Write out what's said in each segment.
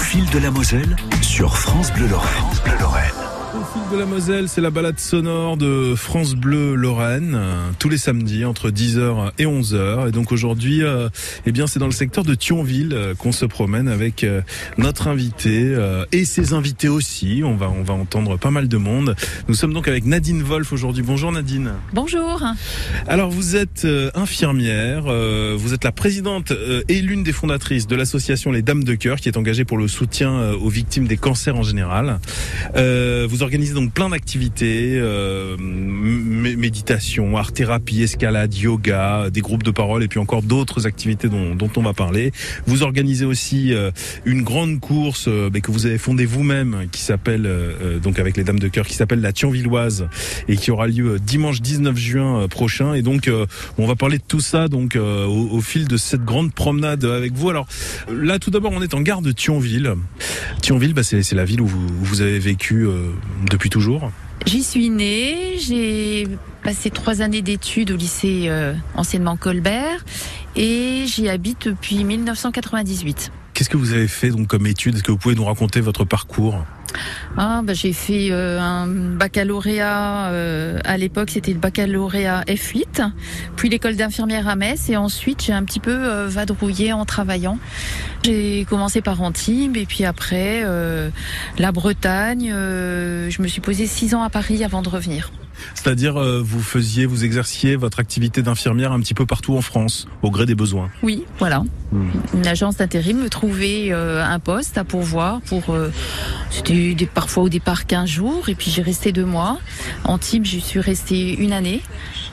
fil de la Moselle sur France Bleu Lorraine. France Bleu Lorraine. Fil de la Moselle, c'est la balade sonore de France Bleu Lorraine, euh, tous les samedis entre 10h et 11h. Et donc aujourd'hui, euh, eh bien, c'est dans le secteur de Thionville euh, qu'on se promène avec notre invité et ses invités aussi. On va, on va entendre pas mal de monde. Nous sommes donc avec Nadine Wolf aujourd'hui. Bonjour Nadine. Bonjour. Alors vous êtes infirmière, vous êtes la présidente et l'une des fondatrices de l'association Les Dames de Cœur qui est engagée pour le soutien aux victimes des cancers en général. Vous organisez donc plein d'activités, euh, méditation, art thérapie, escalade, yoga, des groupes de parole et puis encore d'autres activités dont, on va parler. Vous organisez aussi euh, une grande course euh, que vous avez fondée vous-même qui s'appelle euh, euh, donc avec les Dames de Cœur qui s'appelle la Thionvilloise et qui aura lieu dimanche 19 juin prochain. Et donc, on va parler de tout ça donc au, au fil de cette grande promenade avec vous. Alors là, tout d'abord, on est en gare de Thionville. Thionville, bah, c'est la ville où vous, où vous avez vécu depuis toujours. J'y suis née, j'ai passé trois années d'études au lycée euh, anciennement Colbert et j'y habite depuis 1998. Qu'est-ce que vous avez fait donc comme études Est-ce que vous pouvez nous raconter votre parcours? Ah, bah, j'ai fait euh, un baccalauréat, euh, à l'époque c'était le baccalauréat F8, puis l'école d'infirmière à Metz et ensuite j'ai un petit peu euh, vadrouillé en travaillant. J'ai commencé par Antibes et puis après la Bretagne. je me suis posé six ans à Paris avant de revenir. C'est-à-dire, euh, vous faisiez, vous exerciez votre activité d'infirmière un petit peu partout en France, au gré des besoins. Oui, voilà. Une agence d'intérim me trouvait euh, un poste à pourvoir pour. euh, C'était des- parfois au départ 15 jours et puis j'ai resté deux mois. Antibes, j'y suis restée une année.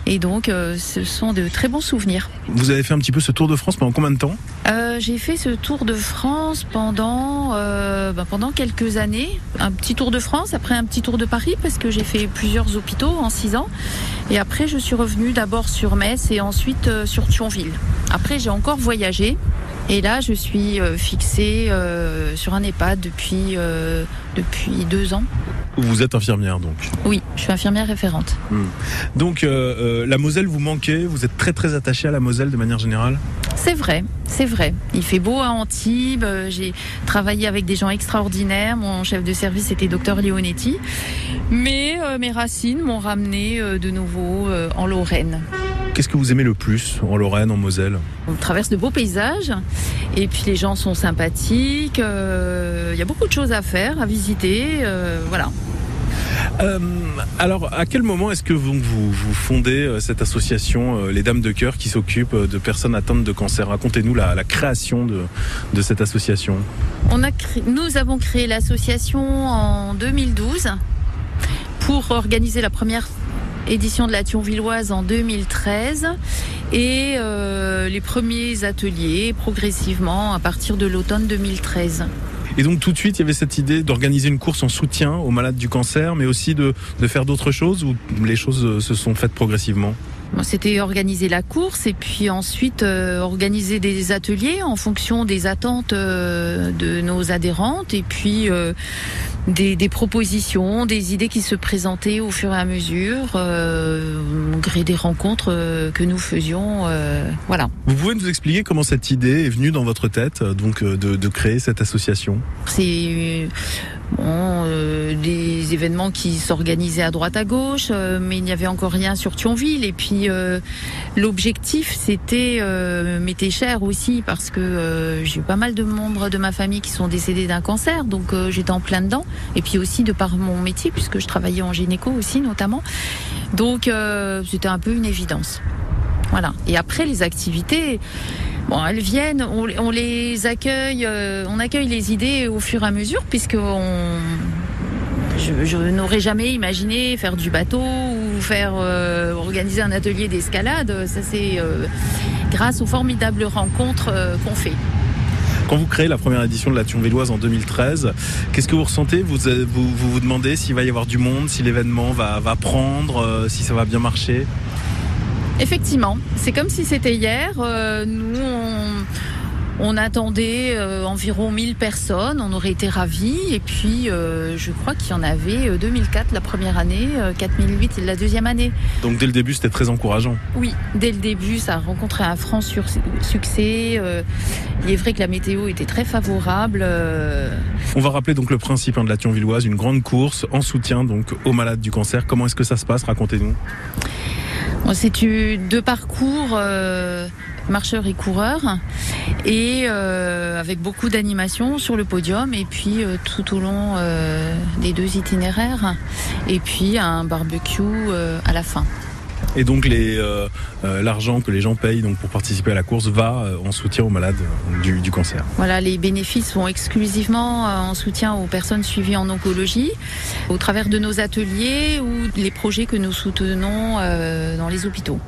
Et donc, euh, ce sont de très bons souvenirs. Vous avez fait un petit peu ce tour de France pendant combien de temps Euh, j'ai fait ce tour de France pendant euh, ben, pendant quelques années. Un petit tour de France, après un petit tour de Paris parce que j'ai fait plusieurs hôpitaux en six ans. Et après, je suis revenue d'abord sur Metz et ensuite sur Thionville. Après, j'ai encore voyagé. Et là, je suis fixée sur un EHPAD depuis depuis deux ans. Vous êtes infirmière donc. Oui, je suis infirmière référente. Donc euh, euh, la Moselle vous manquait, vous êtes très très attaché à la Moselle de manière générale? C'est vrai, c'est vrai. Il fait beau à Antibes. euh, J'ai travaillé avec des gens extraordinaires. Mon chef de service était docteur Leonetti. Mais euh, mes racines m'ont ramené euh, de nouveau en Lorraine. Qu'est-ce que vous aimez le plus en Lorraine, en Moselle? On traverse de beaux paysages. Et puis les gens sont sympathiques. euh, Il y a beaucoup de choses à faire, à visiter. euh, voilà. Euh, alors, à quel moment est-ce que vous, vous, vous fondez cette association, les Dames de Cœur, qui s'occupe de personnes atteintes de cancer? Racontez-nous la, la création de, de cette association. On a cré- Nous avons créé l'association en 2012 pour organiser la première édition de la Thionvilloise en 2013 et euh, les premiers ateliers progressivement à partir de l'automne 2013. Et donc, tout de suite, il y avait cette idée d'organiser une course en soutien aux malades du cancer, mais aussi de, de faire d'autres choses, ou les choses euh, se sont faites progressivement? C'était organiser la course et puis ensuite euh, organiser des ateliers en fonction des attentes euh, de nos adhérentes. Et puis euh, des, des propositions, des idées qui se présentaient au fur et à mesure, euh, au gré des rencontres euh, que nous faisions. euh, voilà. Vous pouvez nous expliquer comment cette idée est venue dans votre tête, euh, donc de, de créer cette association? C'est bon, euh, des événements qui s'organisaient à droite à gauche, euh, mais il n'y avait encore rien sur Thionville. Et puis euh, l'objectif, c'était m'était cher aussi parce que j'ai eu pas mal de membres de ma famille qui sont décédés d'un cancer, donc j'étais en plein dedans. Et puis aussi de par mon métier, puisque je travaillais en gynéco aussi notamment. Donc euh, c'était un peu une évidence. Voilà. Et après les activités. Elles viennent, on, les accueille, euh, on accueille les idées au fur et à mesure, puisque je, n'aurais jamais imaginé faire du bateau ou faire euh, organiser un atelier d'escalade. Ça c'est grâce aux formidables rencontres qu'on fait. Quand vous créez la première édition de la Thionvilloise en 2013, qu'est-ce que vous ressentez? Vous, euh, vous, vous vous demandez s'il va y avoir du monde, si l'événement va, va prendre, euh, si ça va bien marcher? Effectivement, c'est comme si c'était hier. Euh, nous, on, On attendait euh, environ 1000 personnes, on aurait été ravis. Et puis, euh, je crois qu'il y en avait 2004 la première année, 4008 la deuxième année. Donc dès le début, c'était très encourageant. Oui, dès le début, ça a rencontré un franc succès. il est vrai que la météo était très favorable. On va rappeler donc le principe hein, de la Thionvilloise, une grande course en soutien donc aux malades du cancer. Comment est-ce que ça se passe? Racontez-nous. C'est deux parcours euh, marcheurs et coureurs et euh, avec beaucoup d'animation sur le podium et puis euh, tout au long des deux itinéraires et puis un barbecue à la fin. Et donc l'argent que les gens payent donc pour participer à la course va en soutien aux malades du, du, cancer. Voilà, les bénéfices vont exclusivement en soutien aux personnes suivies en oncologie au travers de nos ateliers ou les projets que nous soutenons dans les hôpitaux.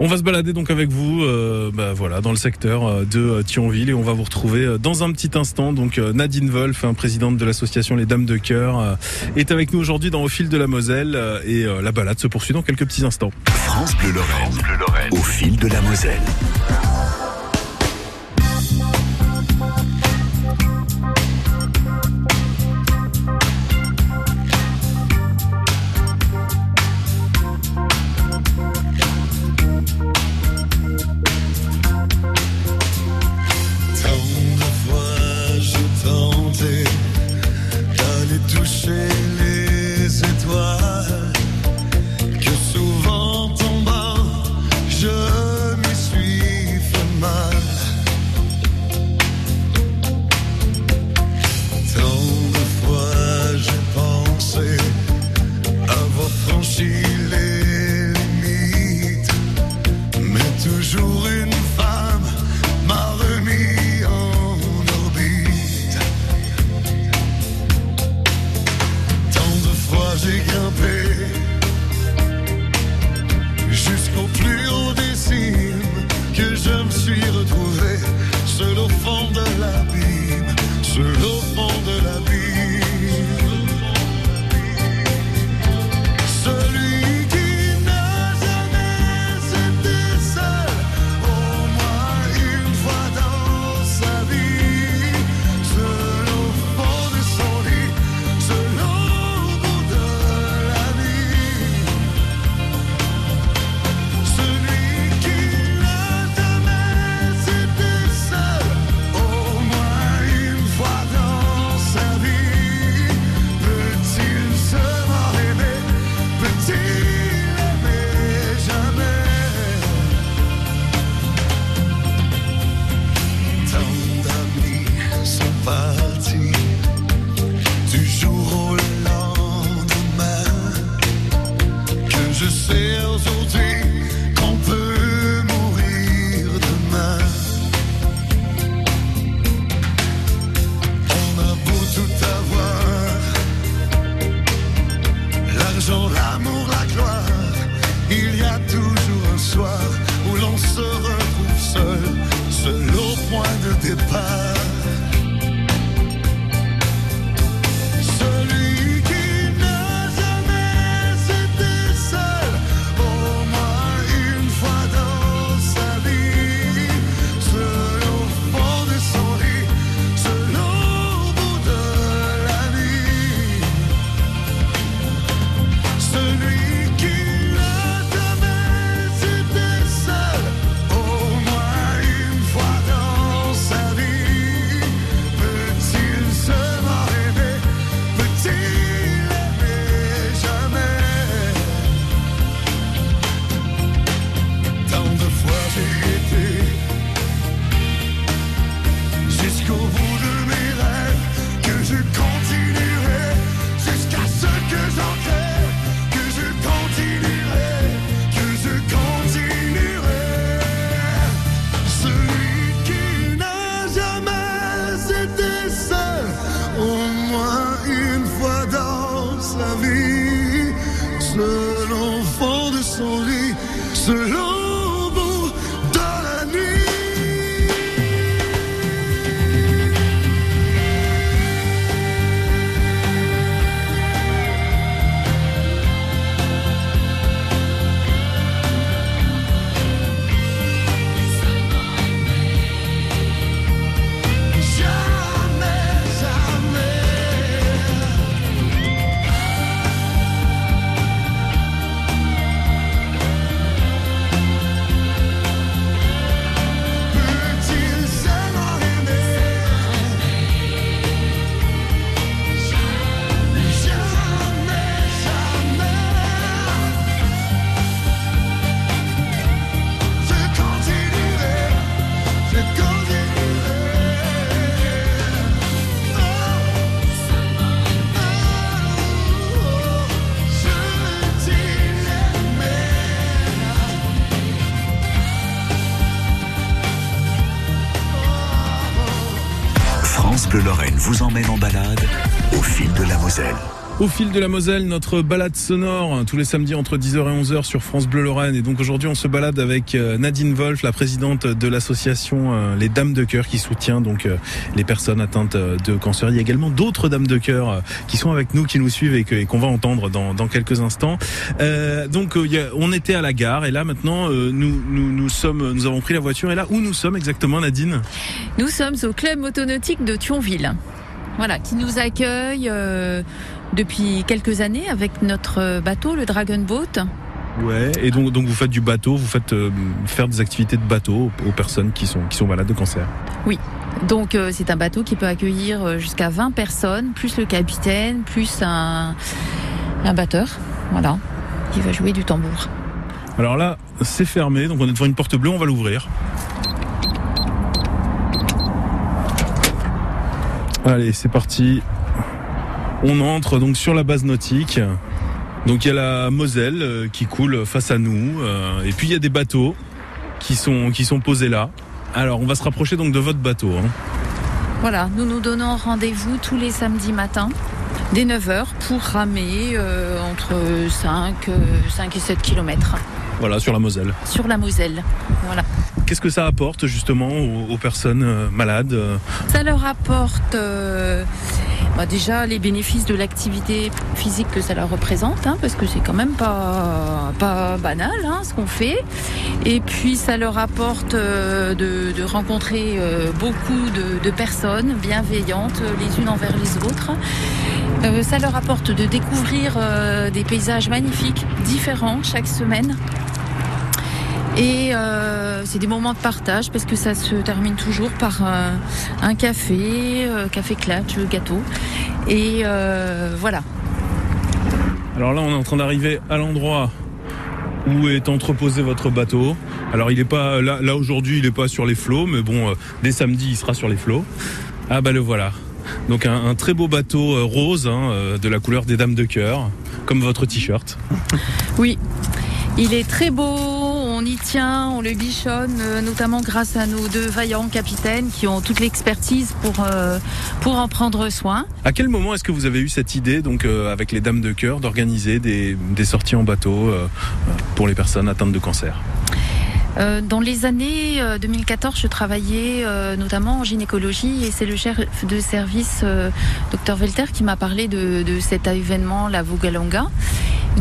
On va se balader donc avec vous, euh, bah, voilà, dans le secteur euh, de euh, Thionville et on va vous retrouver dans un petit instant. Donc Nadine Wolf, hein, présidente de l'association Les Dames de Cœur, est avec nous aujourd'hui dans Au fil de la Moselle et la balade se poursuit dans quelques petits instants. France Bleu Lorraine, au fil de la Moselle. trouver seul fond de l'abîme, seul au fond de l'abîme. France Lorraine vous emmène en balade au fil de la Moselle. Au fil de la Moselle, notre balade sonore hein, tous les samedis entre 10h et 11h sur France Bleu Lorraine. Et donc aujourd'hui, on se balade avec euh, Nadine Wolf, la présidente de l'association euh, Les Dames de Cœur, qui soutient donc euh, les personnes atteintes de cancer. Il y a également d'autres Dames de Cœur qui sont avec nous, qui nous suivent et qu'on va entendre dans, quelques instants. Euh, donc on était à la gare et là maintenant, nous, nous, nous sommes, nous avons pris la voiture et là où nous sommes exactement, Nadine? Nous sommes au club motonautique de Thionville. Voilà, qui nous accueille depuis quelques années avec notre bateau, le Dragon Boat. Ouais, et donc, donc vous faites du bateau, vous faites euh, faire des activités de bateau aux personnes qui sont, qui sont malades de cancer. Oui, donc euh, c'est un bateau qui peut accueillir euh, jusqu'à 20 personnes, plus le capitaine, plus un, un batteur, voilà, qui va jouer du tambour. Alors là, c'est fermé, donc on est devant une porte bleue, on va l'ouvrir. Allez, c'est parti. On entre donc sur la base nautique. Donc il y a la Moselle euh, qui coule face à nous. Euh, et puis il y a des bateaux qui sont, qui sont posés là. Alors on va se rapprocher donc de votre bateau. Hein. Voilà, nous nous donnons rendez-vous tous les samedis matins dès 9h pour ramer euh, entre 5, 5 et 7 km. Voilà, sur la Moselle. Sur la Moselle, voilà. Qu'est-ce que ça apporte justement aux, personnes malades Ça leur apporte bah, déjà les bénéfices de l'activité physique que ça leur représente, hein, parce que c'est quand même pas, pas banal hein, ce qu'on fait. Et puis ça leur apporte euh, de, rencontrer euh, beaucoup de, personnes bienveillantes les unes envers les autres. Euh, ça leur apporte de découvrir des paysages magnifiques, différents chaque semaine. Et euh, c'est des moments de partage parce que ça se termine toujours par euh, un café, euh, café clutch, gâteau. Et voilà. Alors là, on est en train d'arriver à l'endroit où est entreposé votre bateau. Alors il est pas là, là aujourd'hui, il n'est pas sur les flots, mais bon, dès samedi, il sera sur les flots. Ah bah le voilà. Donc un, très beau bateau rose, hein, de la couleur des dames de cœur, comme votre t-shirt. Oui, il est très beau, on y tient, on le bichonne, euh, notamment grâce à nos deux vaillants capitaines qui ont toute l'expertise pour, euh, pour en prendre soin. À quel moment est-ce que vous avez eu cette idée, donc euh, avec les Dames de Cœur, d'organiser des, sorties en bateau pour les personnes atteintes de cancer? Dans les années 2014, je travaillais notamment en gynécologie et c'est le chef de service, Dr Velter, qui m'a parlé de, cet événement, la Vogalonga.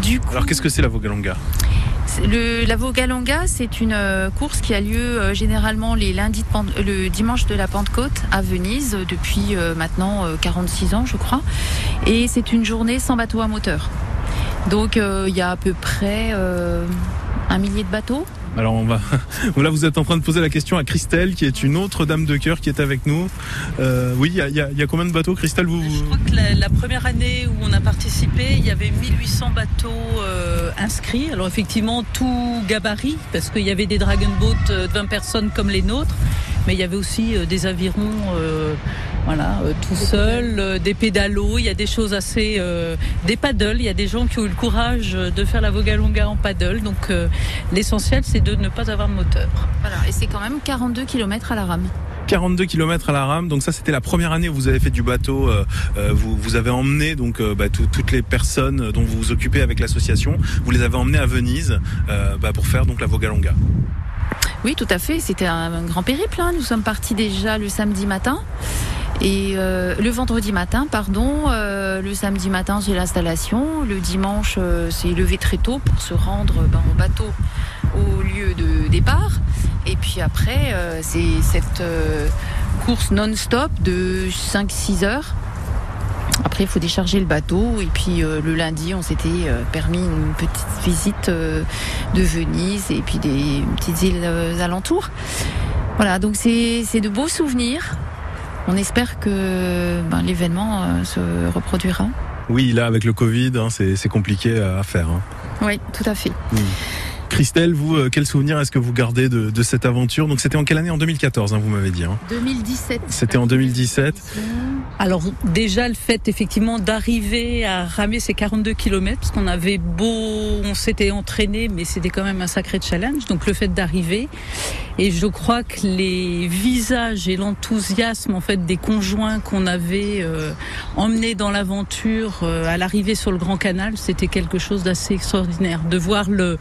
Du Alors qu'est-ce que c'est la Vogalonga le, la Vogalonga, c'est une euh, course qui a lieu euh, généralement le dimanche de la Pentecôte à Venise depuis euh, maintenant 46 ans, je crois. Et c'est une journée sans bateau à moteur. Donc il y a à peu près un millier de bateaux alors on va. Là, vous êtes en train de poser la question à Christelle, qui est une autre dame de cœur qui est avec nous. Euh, oui, il y a, combien de bateaux, Christelle vous... Je crois que la, première année où on a participé, il y avait 1800 bateaux euh, inscrits. Alors effectivement, tout gabarit, parce qu'il y avait des dragon boats de 20 personnes comme les nôtres, mais il y avait aussi euh, des avirons voilà, euh, tout seul, euh, des pédalos, il y a des choses assez, euh, des paddles. Il y a des gens qui ont eu le courage de faire la Vogalonga en paddle. Donc l'essentiel, c'est de ne pas avoir de moteur. Voilà, et c'est quand même 42 km à la rame. 42 km à la rame. Donc ça, c'était la première année où vous avez fait du bateau. vous, vous avez emmené donc bah, toutes les personnes dont vous vous occupez avec l'association. Vous les avez emmenées à Venise bah, pour faire donc la Vogalonga. Oui, tout à fait. C'était un, grand périple. Hein. Nous sommes partis déjà le samedi matin. Et euh, le vendredi matin, pardon, euh, le samedi matin c'est l'installation, le dimanche euh, c'est lever très tôt pour se rendre ben, au bateau au lieu de départ. Et puis après c'est cette course non-stop de 5-6 heures. Après, il faut décharger le bateau. Et puis le lundi, on s'était permis une petite visite de Venise et puis des petites îles alentours. Voilà, donc c'est de beaux souvenirs on espère que ben, l'événement euh, se reproduira. Oui, là, avec le Covid, hein, c'est compliqué à faire. Hein. Oui, tout à fait. Hmm. Christelle, vous, euh, quel souvenir est-ce que vous gardez de, cette aventure? Donc c'était en quelle année? En 2014, hein, vous m'avez dit. 2017. C'était en 2017. Alors déjà le fait effectivement d'arriver à ramer ces 42 km, parce qu'on avait beau, on s'était entraîné, mais c'était quand même un sacré challenge. Donc le fait d'arriver, et je crois que les visages et l'enthousiasme en fait des conjoints qu'on avait euh, emmenés dans l'aventure euh, à l'arrivée sur le Grand Canal, c'était quelque chose d'assez extraordinaire de voir le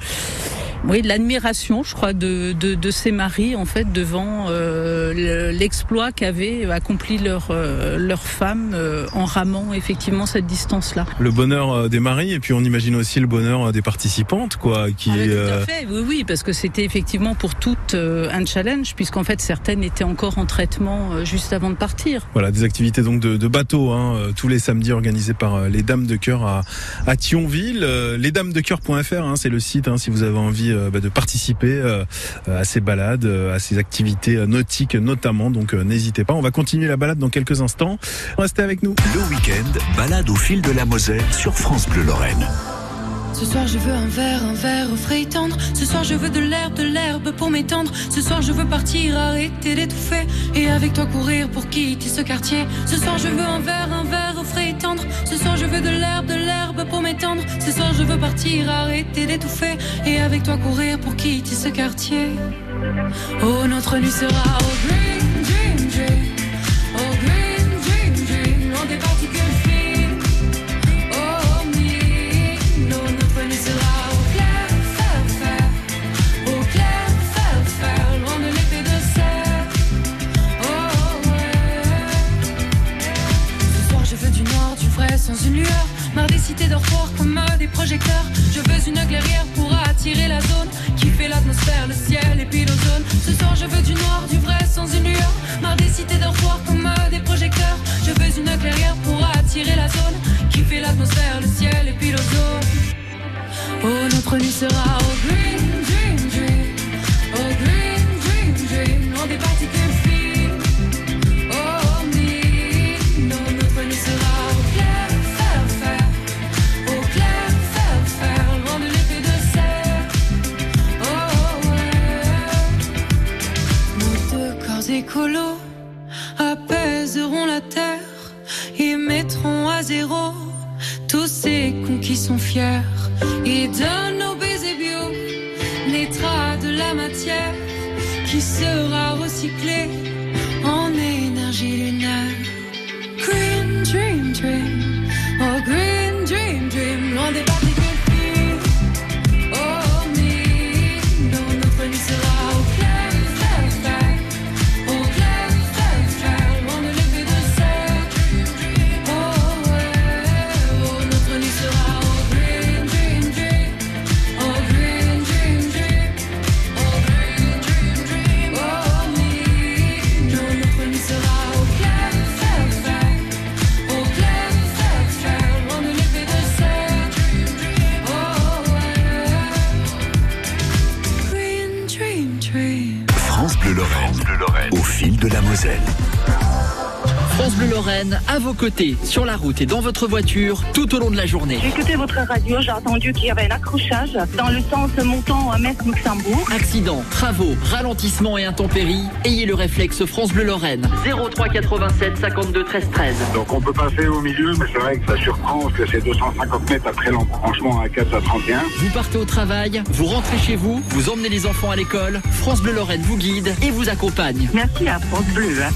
oui, l'admiration, je crois, de, de, de, ces maris en fait devant euh, l'exploit qu'avait accompli leur euh, leur femme euh, en ramant effectivement cette distance-là. Le bonheur euh, des maris et puis on imagine aussi le bonheur des participantes, quoi, qui. Ah, tout à fait, oui, oui, parce que c'était effectivement pour toutes un challenge, puisqu'en fait certaines étaient encore en traitement juste avant de partir. Voilà, des activités donc de, de bateau, hein, tous les samedis organisées par les Dames de Cœur à, à Thionville. Lesdamesdecoeur.fr, hein, c'est le site hein, si vous avez envie bah, de participer à ces balades, à ces activités nautiques notamment. Donc n'hésitez pas. On va continuer la balade dans quelques instants. Restez avec nous. Le week-end, balade au fil de la Moselle sur France Bleu Lorraine. Ce soir je veux un verre, un verre au frais et tendre. Ce soir je veux de l'herbe, de l'herbe pour m'étendre. Ce soir je veux partir, arrêter d'étouffer. Et avec toi courir pour quitter ce quartier. Ce soir je veux un verre, un verre au frais et tendre. Ce soir je veux de l'herbe, de l'herbe pour m'étendre. Ce soir je veux partir, arrêter d'étouffer. Et avec toi courir pour quitter ce quartier. Oh notre nuit sera au green, dream, dream. Sans une lueur. Marre des cités dortoirs comme des projecteurs. Je veux une clairière pour attirer la zone qui fait l'atmosphère, le ciel et puis l'ozone. Ce soir je veux du noir, du vrai, sans une lueur. Marre des cités dortoirs comme des projecteurs. Je veux une clairière pour attirer la zone qui fait l'atmosphère, le ciel et puis l'ozone. Oh, notre nuit sera au green, Sur la route et dans votre voiture, tout au long de la journée. J'ai écouté votre radio, j'ai entendu qu'il y avait un accrochage dans le sens montant à Metz-Luxembourg. Accidents, travaux, ralentissements et intempéries, ayez le réflexe France Bleu Lorraine. 03 87 52 13 13. Donc on peut passer au milieu, mais c'est vrai que ça surprend parce que c'est 250 mètres après l'embranchement à 4 à 31. Vous partez au travail, vous rentrez chez vous, vous emmenez les enfants à l'école, France Bleu Lorraine vous guide et vous accompagne. Merci à France Bleu. hein.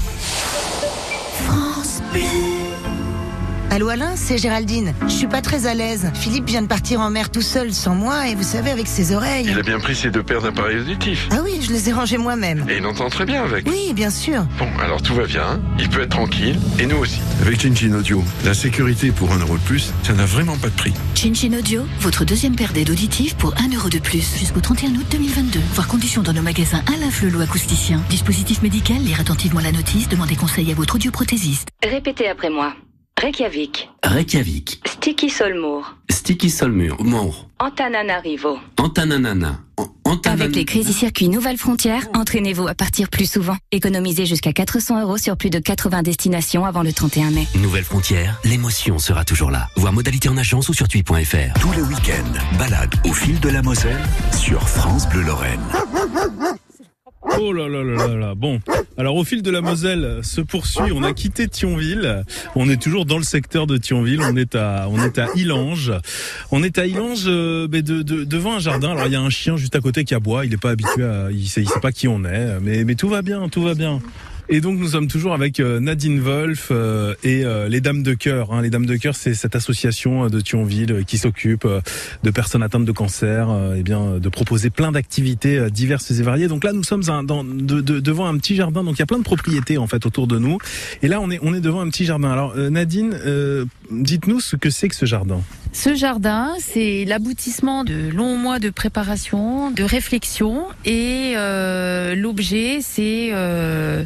Allô Alain, c'est Géraldine. Je suis pas très à l'aise. Philippe vient de partir en mer tout seul sans moi et vous savez avec ses oreilles. Il a bien pris ses deux paires d'appareils auditifs. Ah oui, je les ai rangés moi-même. Et il entend très bien avec. Oui, bien sûr. Bon, alors tout va bien. Il peut être tranquille. Et nous aussi. Avec Chinchin Audio, la sécurité pour un euro de plus, ça n'a vraiment pas de prix. Chinchin Audio, votre deuxième paire d'aides auditives pour 1 euro de plus jusqu'au 31 août 2022. Voir conditions dans nos magasins Alain Flelou acousticien. Dispositif médical, lire attentivement la notice, demandez conseil à votre audioprothésiste. Répétez après moi. Reykjavik, Reykjavik, Sticky Solmour, Sticky Solmur, Mour, Antananarivo. Antananana, An- Antanan- Avec les Crazy Circuits Nouvelle Frontière, entraînez-vous à partir plus souvent. Économisez jusqu'à 400 euros sur plus de 80 destinations avant le 31 mai. Nouvelle frontière, l'émotion sera toujours là. Voir modalité en agence ou sur tui.fr. Tous les week-ends, balade au fil de la Moselle sur France Bleu Lorraine. Oh là là là là là. Bon, alors au fil de la Moselle se poursuit. On a quitté Thionville. On est toujours dans le secteur de Thionville. On est à on est à Illange. On est à Illange euh, ben, de, de- devant un jardin. Alors il y a un chien juste à côté qui aboie. Il n'est pas habitué à il sait, il sait pas qui on est. Mais mais tout va bien, tout va bien. Et donc nous sommes toujours avec euh, Nadine Wolf euh, et euh, les Dames de Cœur. hein. Les Dames de Cœur, c'est cette association de Thionville qui s'occupe de personnes atteintes de cancer, et bien de proposer plein d'activités diverses et variées. Donc là, nous sommes dans- de- de- devant un petit jardin. Donc il y a plein de propriétés en fait autour de nous. Et là, on est on est devant un petit jardin. Alors Nadine, euh, dites-nous ce que c'est que ce jardin. Ce jardin, c'est l'aboutissement de longs mois de préparation, de réflexion, et euh, l'objet, c'est euh,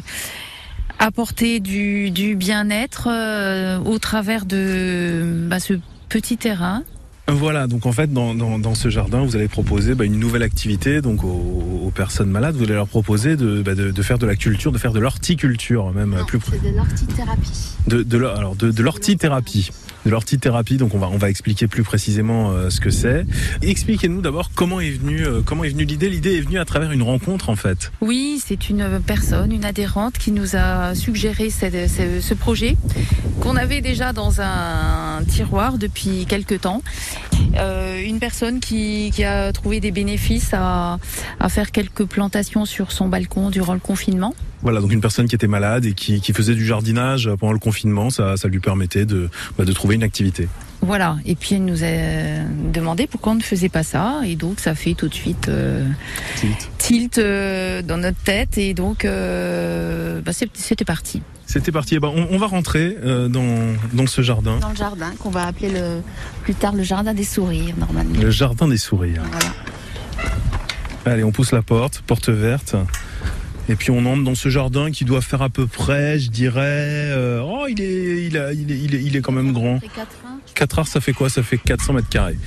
apporter du, du bien-être euh, au travers de bah, ce petit terrain. Voilà, donc en fait, dans, dans, dans ce jardin, vous allez proposer bah, une nouvelle activité donc aux, aux personnes malades. Vous allez leur proposer de, bah, de, de faire de la culture, de faire de l'horticulture, même euh, plus près. de l'ortithérapie. De, de, l'or- alors de, de l'ortithérapie. De l'ortithérapie, donc on va expliquer plus précisément euh, ce que c'est. Expliquez-nous d'abord comment est venue euh, comment est venue l'idée. L'idée est venue à travers une rencontre en fait. Oui, c'est une personne, une adhérente qui nous a suggéré ce, projet qu'on avait déjà dans un tiroir depuis quelques temps. Euh, une personne qui, a trouvé des bénéfices à faire quelques plantations sur son balcon durant le confinement. Voilà, donc une personne qui était malade et qui, qui faisait du jardinage pendant le confinement, ça, ça lui permettait de, bah, de trouver une activité. Voilà, et puis elle nous a demandé pourquoi on ne faisait pas ça, et donc ça fait tout de suite euh, tilt, euh, dans notre tête, et donc euh, bah, c'était parti. C'était parti. Eh ben, on, on va rentrer euh, dans, dans ce jardin, Dans le jardin, qu'on va appeler le, plus tard le jardin des sourires, normalement. le jardin des sourires. Voilà. Allez, on pousse la porte, porte verte. Et puis on entre dans ce jardin qui doit faire à peu près, je dirais, euh, oh il est, il, a- il est, il est, il est quand même grand. 4 heures, ça fait quoi? Ça fait 400 mètres carrés.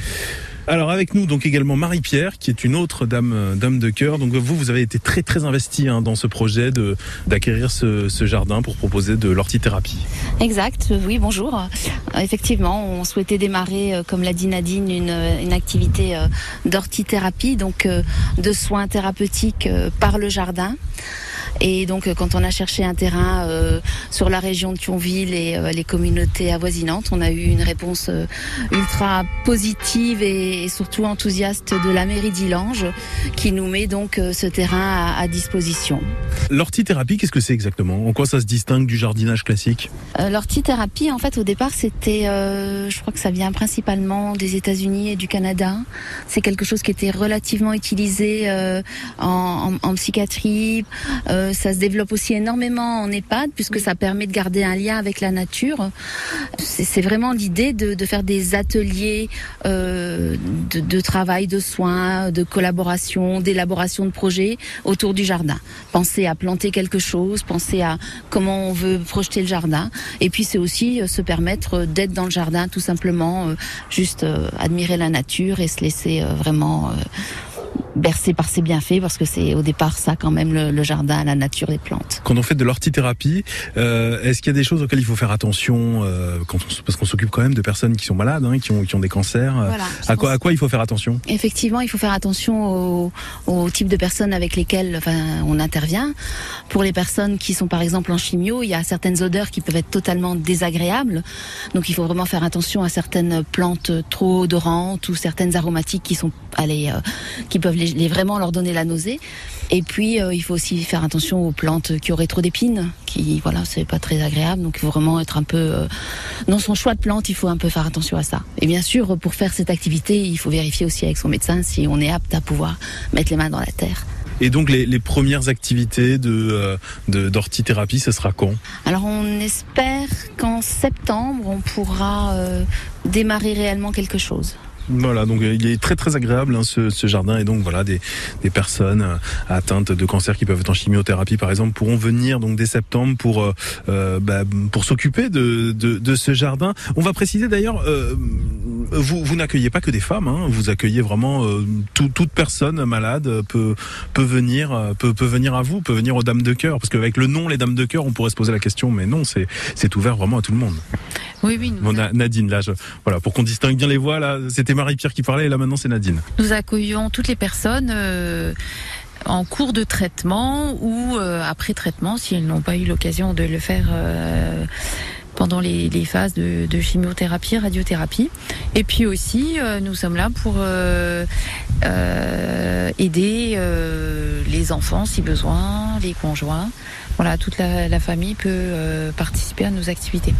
Alors avec nous donc également Marie-Pierre qui est une autre dame euh, dame de cœur. Donc vous vous avez été très très investi hein, dans ce projet de d'acquérir ce, jardin pour proposer de l'ortithérapie. Exact, oui, bonjour. Euh, Effectivement, on souhaitait démarrer, euh, comme l'a dit Nadine, une, une activité d'ortithérapie, donc de soins thérapeutiques par le jardin. Et donc, euh, quand on a cherché un terrain euh, sur la région de Thionville et euh, les communautés avoisinantes, on a eu une réponse euh, ultra positive et, et surtout enthousiaste de la mairie d'Ilange, qui nous met donc ce terrain à- à disposition. L'ortithérapie, qu'est-ce que c'est exactement? En quoi ça se distingue du jardinage classique? L'ortithérapie, en fait, au départ, c'était, je crois que ça vient principalement des États-Unis et du Canada. C'est quelque chose qui était relativement utilisé en, en- en psychiatrie. Euh, ça se développe aussi énormément en EHPAD puisque ça permet de garder un lien avec la nature. C'est vraiment l'idée de, de faire des ateliers euh, de, de travail, de soins, de collaboration, d'élaboration de projets autour du jardin. Penser à planter quelque chose, penser à comment on veut projeter le jardin. Et puis c'est aussi euh, se permettre euh, d'être dans le jardin tout simplement, euh, juste euh, admirer la nature et se laisser euh, vraiment bercer par ses bienfaits parce que c'est au départ ça quand même le, le jardin, la nature, les plantes. Quand on fait de l'ortithérapie, euh, est-ce qu'il y a des choses auxquelles il faut faire attention euh, quand on, s- parce qu'on s'occupe quand même de personnes qui sont malades, hein, qui ont qui ont des cancers. euh, Voilà, à quoi à quoi il faut faire attention? Effectivement, il faut faire attention au, au type de personnes avec lesquelles enfin, on intervient. Pour les personnes qui sont par exemple en chimio, il y a certaines odeurs qui peuvent être totalement désagréables. Donc il faut vraiment faire attention à certaines plantes trop odorantes ou certaines aromatiques qui sont allez, euh, qui peuvent les, les vraiment leur donner la nausée. Et puis euh, il faut aussi faire attention aux plantes qui auraient trop d'épines, qui voilà, c'est pas très agréable. Donc il faut vraiment être un peu euh, dans son choix de plantes, il faut un peu faire attention à ça. Et bien sûr, pour faire cette activité, il faut vérifier aussi avec son médecin si on est apte à pouvoir mettre les mains dans la terre. Et donc les, les premières activités de euh, de- d'ortithérapie, ce sera quand? Alors on espère qu'en septembre, on pourra euh, démarrer réellement quelque chose. Voilà, donc euh, il est très très agréable hein, ce, ce jardin et donc voilà des, des personnes euh, atteintes de cancer qui peuvent être en chimiothérapie par exemple pourront venir donc dès septembre pour euh, bah, pour s'occuper de, de, de ce jardin. On va préciser d'ailleurs euh, vous vous n'accueillez pas que des femmes, hein, vous accueillez vraiment euh, tout- toute personne malade peut peut venir peut peut venir à vous, peut venir aux dames de cœur parce qu'avec le nom les dames de cœur on pourrait se poser la question mais non c'est c'est ouvert vraiment à tout le monde. Oui, oui, Bon, Na- Nadine là je, voilà pour qu'on distingue bien les voix là c'était Marie-Pierre qui parlait et là maintenant c'est Nadine. nous accueillons toutes les personnes euh, en cours de traitement ou euh, après traitement si elles n'ont pas eu l'occasion de le faire euh, pendant les, phases de, chimiothérapie, radiothérapie. Et puis aussi, nous sommes là pour aider les enfants si besoin, les conjoints. Voilà, toute la, famille peut participer à nos activités.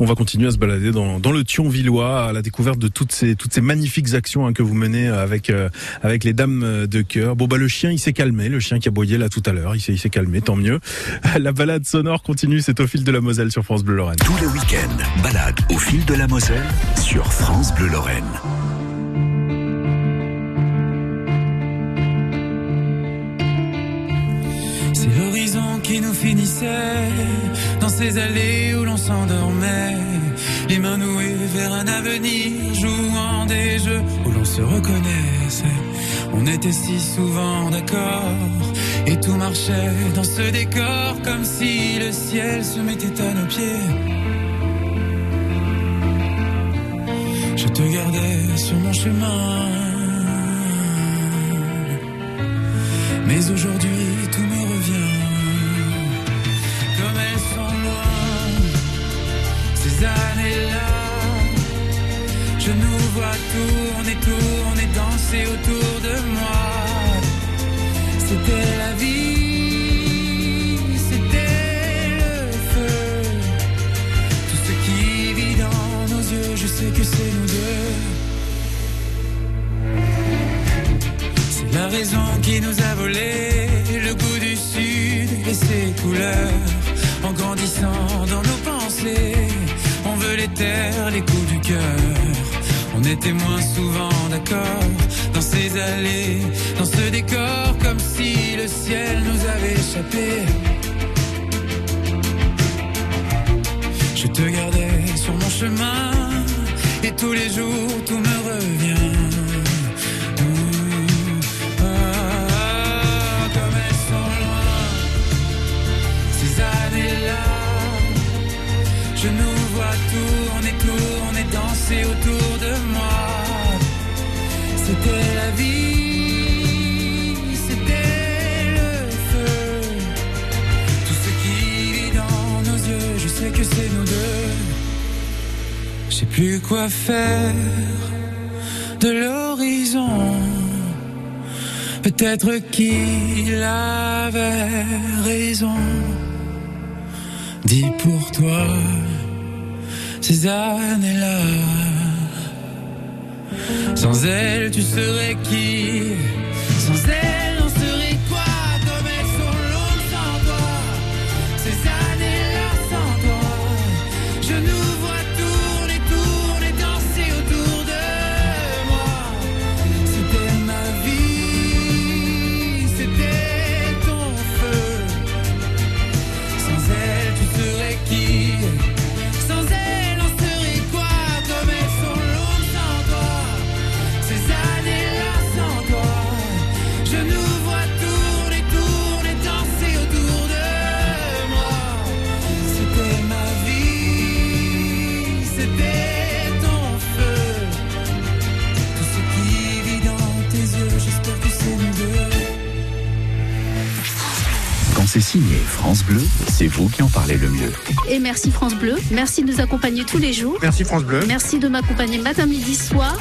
On va continuer à se balader dans, dans le Thionvillois à la découverte de toutes ces toutes ces magnifiques actions hein, que vous menez avec euh, avec les dames de cœur. Bon bah le chien il s'est calmé, le chien qui aboyait là tout à l'heure, il s'est il s'est calmé, tant mieux. La balade sonore continue, c'est au fil de la Moselle sur France Bleu Lorraine. Tous les week-ends, balade au fil de la Moselle sur France Bleu Lorraine. C'est l'horizon qui nous finissait ces allées où l'on s'endormait, les mains nouées vers un avenir, jouant des jeux où l'on se reconnaissait. On était si souvent d'accord et tout marchait dans ce décor comme si le ciel se mettait à nos pieds. Je te gardais sur mon chemin. Mais aujourd'hui Je nous vois tourner, tourner, danser autour de moi C'était la vie C'était le feu Tout ce qui vit dans nos yeux Je sais que c'est nous deux C'est la raison qui nous a volé le goût du sud et ses couleurs. En grandissant dans nos pensées, on veut les terres, les coups du cœur. On était moins souvent d'accord dans ces allées, dans ce décor, comme si le ciel nous avait échappé. Je te gardais sur mon chemin et tous les jours tout me revient. Comme elles sont loin, ces années-là. Je nous vois tourner, tourner, danser autour de moi. C'était la vie, c'était le feu. Tout ce qui vit dans nos yeux, je sais que c'est nous deux. Je sais plus quoi faire de l'horizon. Peut-être qu'il avait raison. Dis pour toi ces années-là. Sans elle, tu serais qui? Sans elle, c'est signé France Bleu, c'est vous qui en parlez le mieux. Et merci France Bleu. Merci de nous accompagner tous les jours. Merci France Bleu. Merci de m'accompagner matin, midi, soir.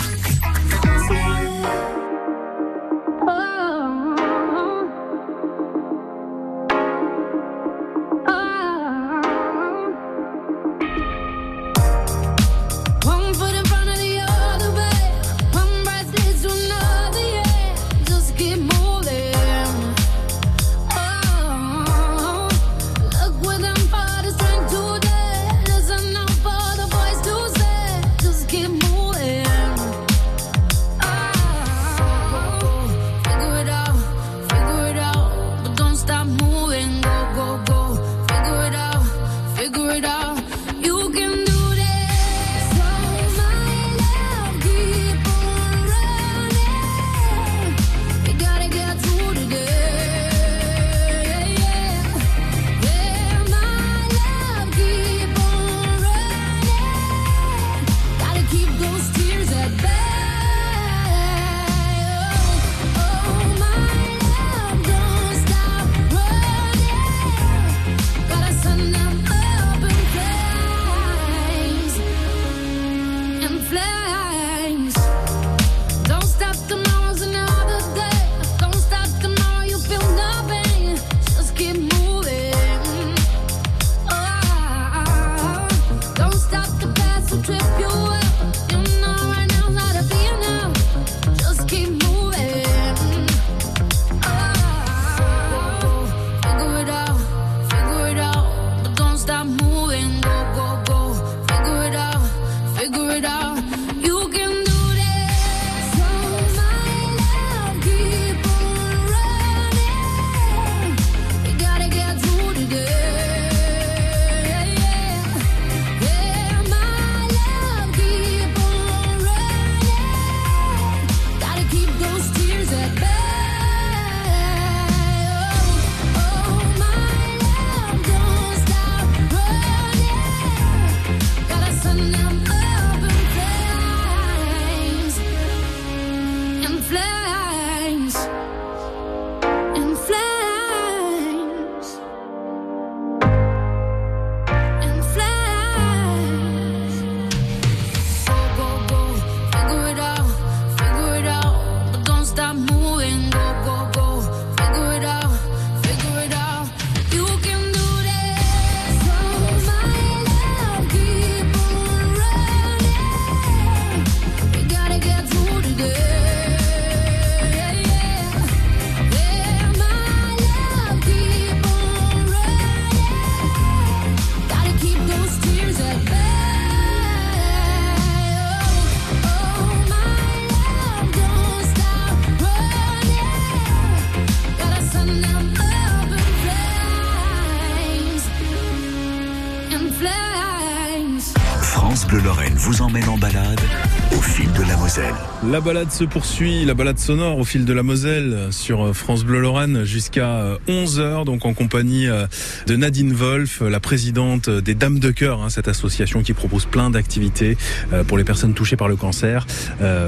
La balade se poursuit, la balade sonore au fil de la Moselle sur euh, France Bleu Lorraine jusqu'à 11h, donc en compagnie euh, de Nadine Wolf, la présidente des Dames de Cœur, hein, cette association qui propose plein d'activités euh, pour les personnes touchées par le cancer.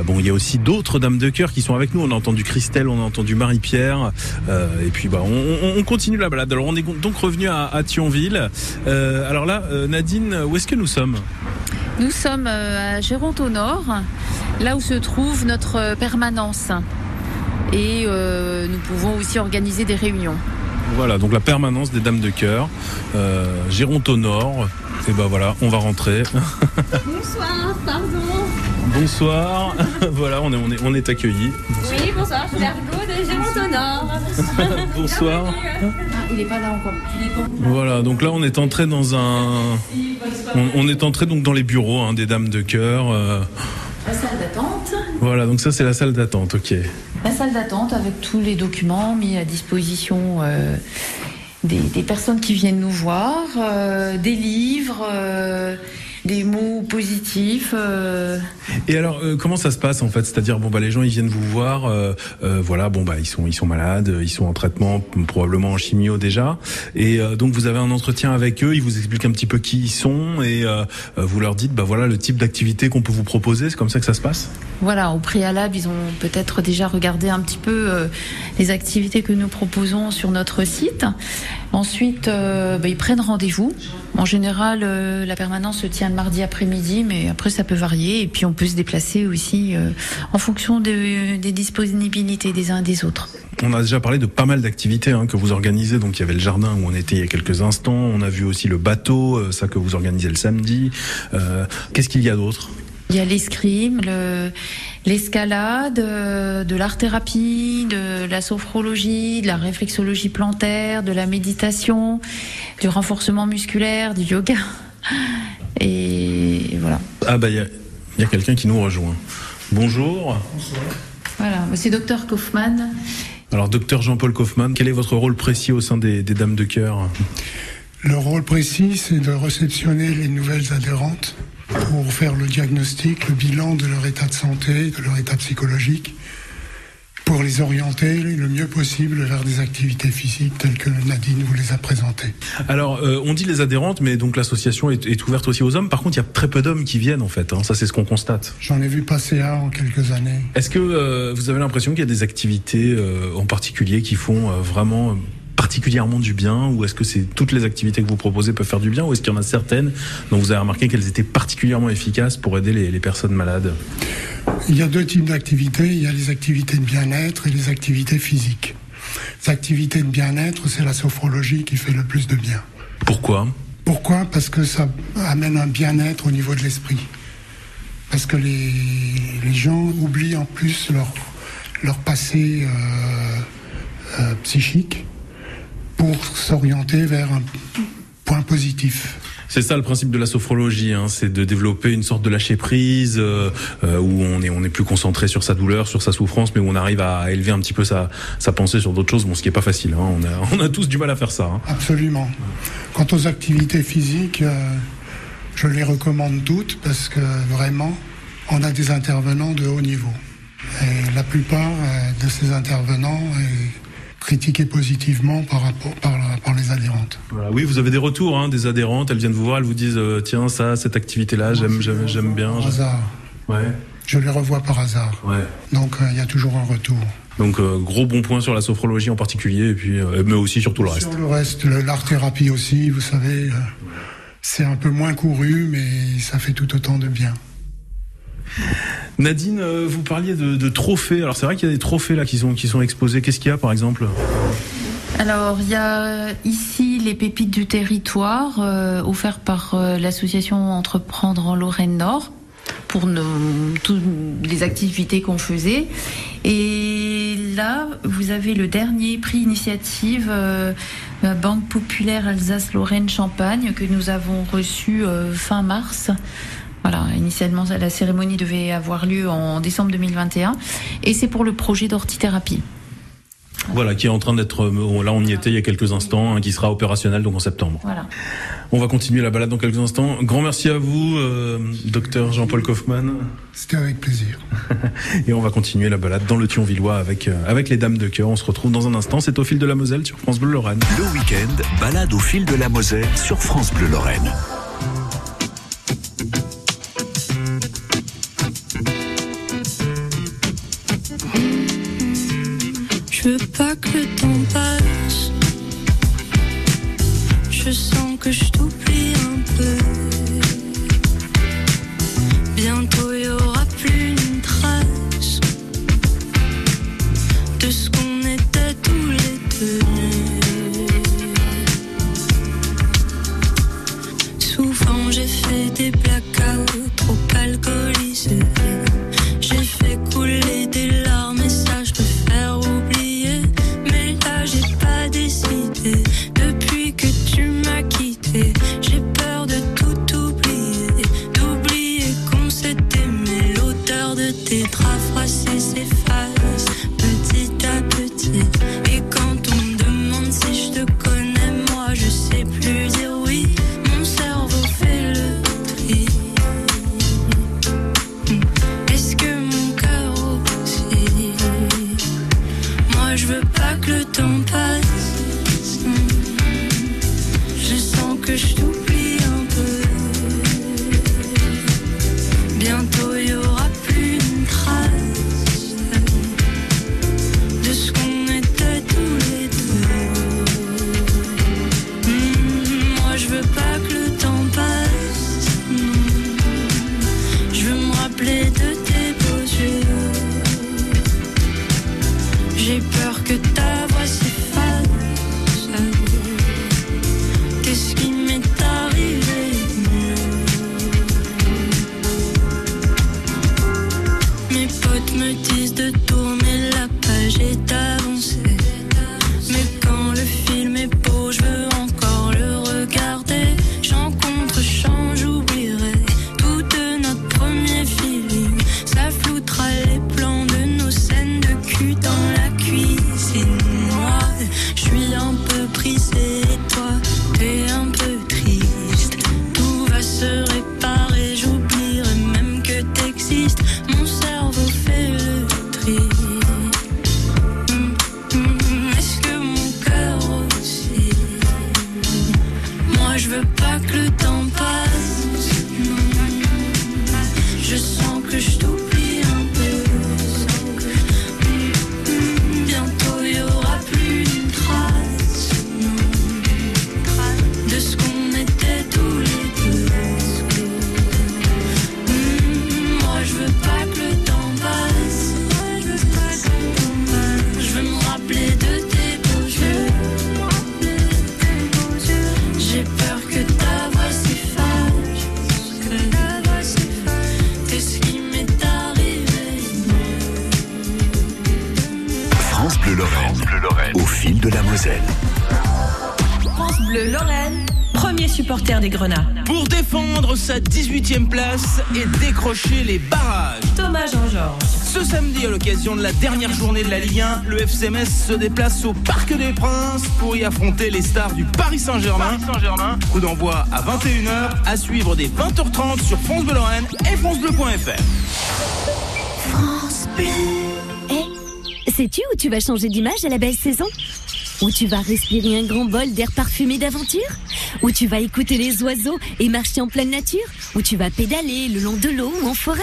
Bon, il y a aussi d'autres Dames de Cœur qui sont avec nous. On a entendu Christelle, on a entendu Marie-Pierre, et puis bah, on, on, continue la balade. Alors on est donc revenu à Thionville. alors là, Nadine, où est-ce que nous sommes? Nous sommes à Géronte au Nord là où se trouve notre permanence. Et euh, nous pouvons aussi organiser des réunions. Voilà, donc la permanence des Dames de Cœur, euh, Géronte au Nord. Et ben voilà, on va rentrer. Bonsoir, pardon. Bonsoir. voilà, on est, on est, on est accueillis. Oui, bonsoir, je suis Ergo de Géronte au Nord. bonsoir. Ah, il n'est pas là encore. Voilà, donc là on est entré dans un. On, on est entré donc dans les bureaux hein, des Dames de Cœur. Euh, la salle d'attente. Voilà, donc ça c'est la salle d'attente, ok. La salle d'attente avec tous les documents mis à disposition euh, des, des, personnes qui viennent nous voir, euh, des livres. Des mots positifs. Euh... Et alors, euh, comment ça se passe en fait? C'est-à-dire, bon bah les gens ils viennent vous voir, euh, euh voilà, bon bah ils sont ils sont malades, ils sont en traitement, probablement en chimio déjà, et donc vous avez un entretien avec eux, ils vous expliquent un petit peu qui ils sont et euh, vous leur dites bah voilà le type d'activité qu'on peut vous proposer. C'est comme ça que ça se passe? Voilà, au préalable, ils ont peut-être déjà regardé un petit peu les activités que nous proposons sur notre site. Ensuite, bah, ils prennent rendez-vous. En général, la permanence se tient mardi après-midi, mais après ça peut varier. Et puis on peut se déplacer aussi euh, en fonction de, des disponibilités des uns et des autres. On a déjà parlé de pas mal d'activités hein, que vous organisez. Donc il y avait le jardin où on était il y a quelques instants. On a vu aussi le bateau, euh, ça que vous organisez le samedi. Euh, Qu'est-ce qu'il y a d'autre? Il y a l'escrime, l'escalade, le, de l'art-thérapie, de la sophrologie, de la réflexologie plantaire, de la méditation, du renforcement musculaire, du yoga. Et voilà. Ah bah il y a, quelqu'un qui nous rejoint. Bonjour. Bonsoir. Voilà, c'est docteur Kaufmann. Alors docteur Jean-Paul Kaufmann, quel est votre rôle précis au sein des, des Dames de Cœur? Le rôle précis, c'est de réceptionner les nouvelles adhérentes pour faire le diagnostic, le bilan de leur état de santé, de leur état psychologique, pour les orienter le mieux possible vers des activités physiques telles que Nadine vous les a présentées. Alors, euh, on dit les adhérentes, mais donc l'association est, est, ouverte aussi aux hommes. Par contre, il y a très peu d'hommes qui viennent, en fait. Hein. Ça, c'est ce qu'on constate. J'en ai vu passer un en quelques années. Est-ce que euh, vous avez l'impression qu'il y a des activités euh, en particulier qui font vraiment particulièrement du bien ou est-ce que c'est toutes les activités que vous proposez peuvent faire du bien ou est-ce qu'il y en a certaines dont vous avez remarqué qu'elles étaient particulièrement efficaces pour aider les, les personnes malades? Il y a deux types d'activités. Il y a les activités de bien-être et les activités physiques. Les activités de bien-être, c'est la sophrologie qui fait le plus de bien. Pourquoi? Pourquoi? Parce que ça amène un bien-être au niveau de l'esprit. Parce que les, les, gens oublient en plus leur, leur passé euh, euh, psychique pour s'orienter vers un point positif. C'est ça le principe de la sophrologie, hein, c'est de développer une sorte de lâcher prise euh, euh, où on est on est plus concentré sur sa douleur, sur sa souffrance, mais où on arrive à élever un petit peu sa, sa pensée sur d'autres choses. Bon, ce qui est pas facile. Hein, on a on a tous du mal à faire ça. Hein. Absolument. Quant aux activités physiques, euh, je les recommande toutes parce que vraiment, on a des intervenants de haut niveau. Et la plupart de ces intervenants critiqués positivement par, rapport, par, par les adhérentes. Voilà. Oui, vous avez des retours hein, des adhérentes, elles viennent vous voir, elles vous disent euh, tiens ça, cette activité-là, j'aime, j'aime, j'aime bien. Par hasard. Ouais. Je les revois par hasard. Ouais. Donc il euh, y a toujours un retour. Donc euh, gros bon point sur la sophrologie en particulier, et puis mais aussi sur tout le reste. Sur le reste, l'art thérapie aussi, vous savez, c'est un peu moins couru, mais ça fait tout autant de bien. Nadine, euh, vous parliez de, trophées. Alors c'est vrai qu'il y a des trophées là qui sont, qui sont exposés. Qu'est-ce qu'il y a par exemple? Alors, il y a ici les pépites du territoire euh, offertes par euh, l'association Entreprendre en Lorraine Nord pour toutes les activités qu'on faisait. Et là, vous avez le dernier prix initiative euh, Banque Populaire Alsace-Lorraine-Champagne que nous avons reçu fin mars. Voilà, initialement, la cérémonie devait avoir lieu en décembre 2021 et c'est pour le projet d'ortithérapie. Voilà, qui est en train d'être, euh, là on y était il y a quelques instants, hein, qui sera opérationnel donc en septembre. Voilà. On va continuer la balade dans quelques instants. Grand merci à vous, euh, docteur Jean-Paul Kaufmann. C'était avec plaisir. Et on va continuer la balade dans le Thionvillois avec, euh, avec les Dames de Cœur. On se retrouve dans un instant. C'est au fil de la Moselle sur France Bleu Lorraine. Le week-end, balade au fil de la Moselle sur France Bleu Lorraine. Je veux pas que le temps des Grenats. Pour défendre sa 18e place et décrocher les barrages. Thomas Jean-Georges. Ce samedi, à l'occasion de la dernière journée de la Ligue 1, le FCMS se déplace au Parc des Princes pour y affronter les stars du Paris Saint-Germain. Coup d'envoi à 21h, à suivre dès 20h30 sur France Bleu Lorraine et francebleu.fr. France Bleu. Eh, sais-tu où tu vas changer d'image à la belle saison? Où tu vas respirer un grand bol d'air parfumé d'aventure Où tu vas écouter les oiseaux et marcher en pleine nature Où tu vas pédaler le long de l'eau ou en forêt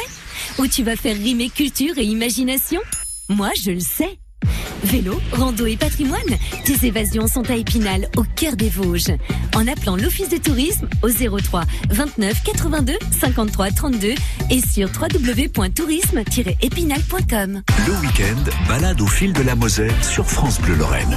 Où tu vas faire rimer culture et imagination Moi, je le sais. Vélo, rando et patrimoine, tes évasions sont à Épinal, au cœur des Vosges. En appelant l'Office de tourisme au 03 29 82 53 32 et sur www.tourisme-épinal.com. Le week-end, balade au fil de la Moselle sur France Bleu Lorraine.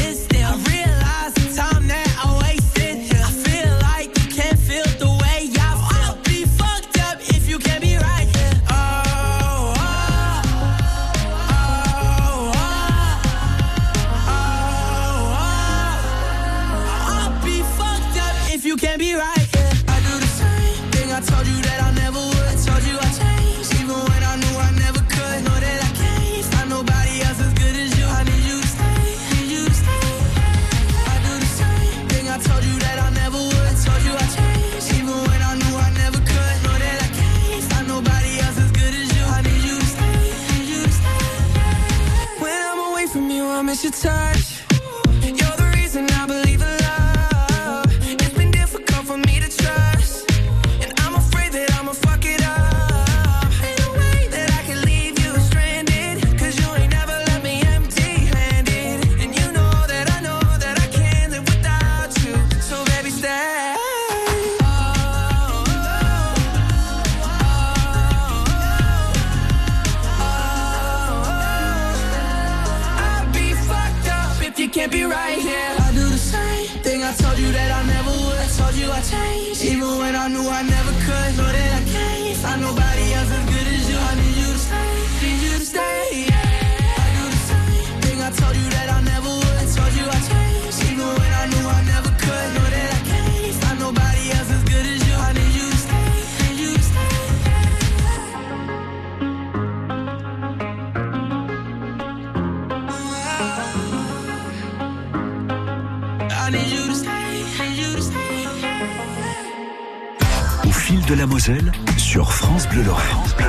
Sur France Bleu Lorraine.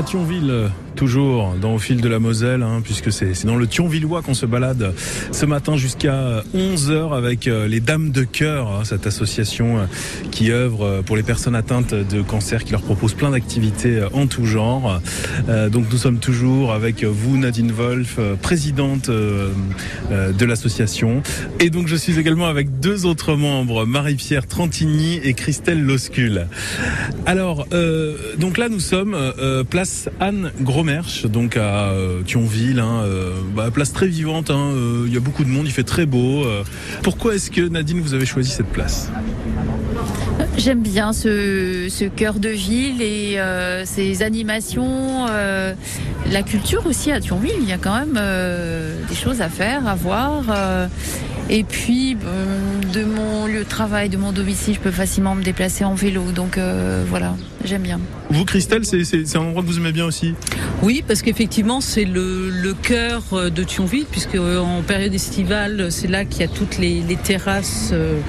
À Thionville, euh, toujours dans au fil de la Moselle, hein, puisque c'est dans le Thionvillois qu'on se balade ce matin jusqu'à 11h avec euh, les Dames de Cœur, hein, cette association euh, qui œuvre euh, pour les personnes atteintes de cancer, qui leur propose plein d'activités euh, en tout genre. Euh, donc nous sommes toujours avec vous, Nadine Wolf, euh, présidente euh, euh, de l'association. Et donc je suis également avec deux autres membres, Marie-Pierre Trantigny et Christelle Loscul. Alors, euh, donc là nous sommes euh, place Anne Gromerche, donc à euh, Thionville, hein, euh, bah, place très vivante, hein, euh, il y a beaucoup de monde, il fait très beau. Pourquoi est-ce que Nadine vous avez choisi cette place? J'aime bien ce, cœur de ville et euh, ces animations, la culture aussi à Thionville. Il y a quand même des choses à faire, à voir. et puis, de mon lieu de travail, de mon domicile, je peux facilement me déplacer en vélo. Donc voilà, j'aime bien. Vous, Christelle, c'est un endroit que vous aimez bien aussi Oui, parce qu'effectivement, c'est le, le cœur euh, de Thionville, puisque euh, en période estivale, c'est là qu'il y a toutes les, les terrasses euh,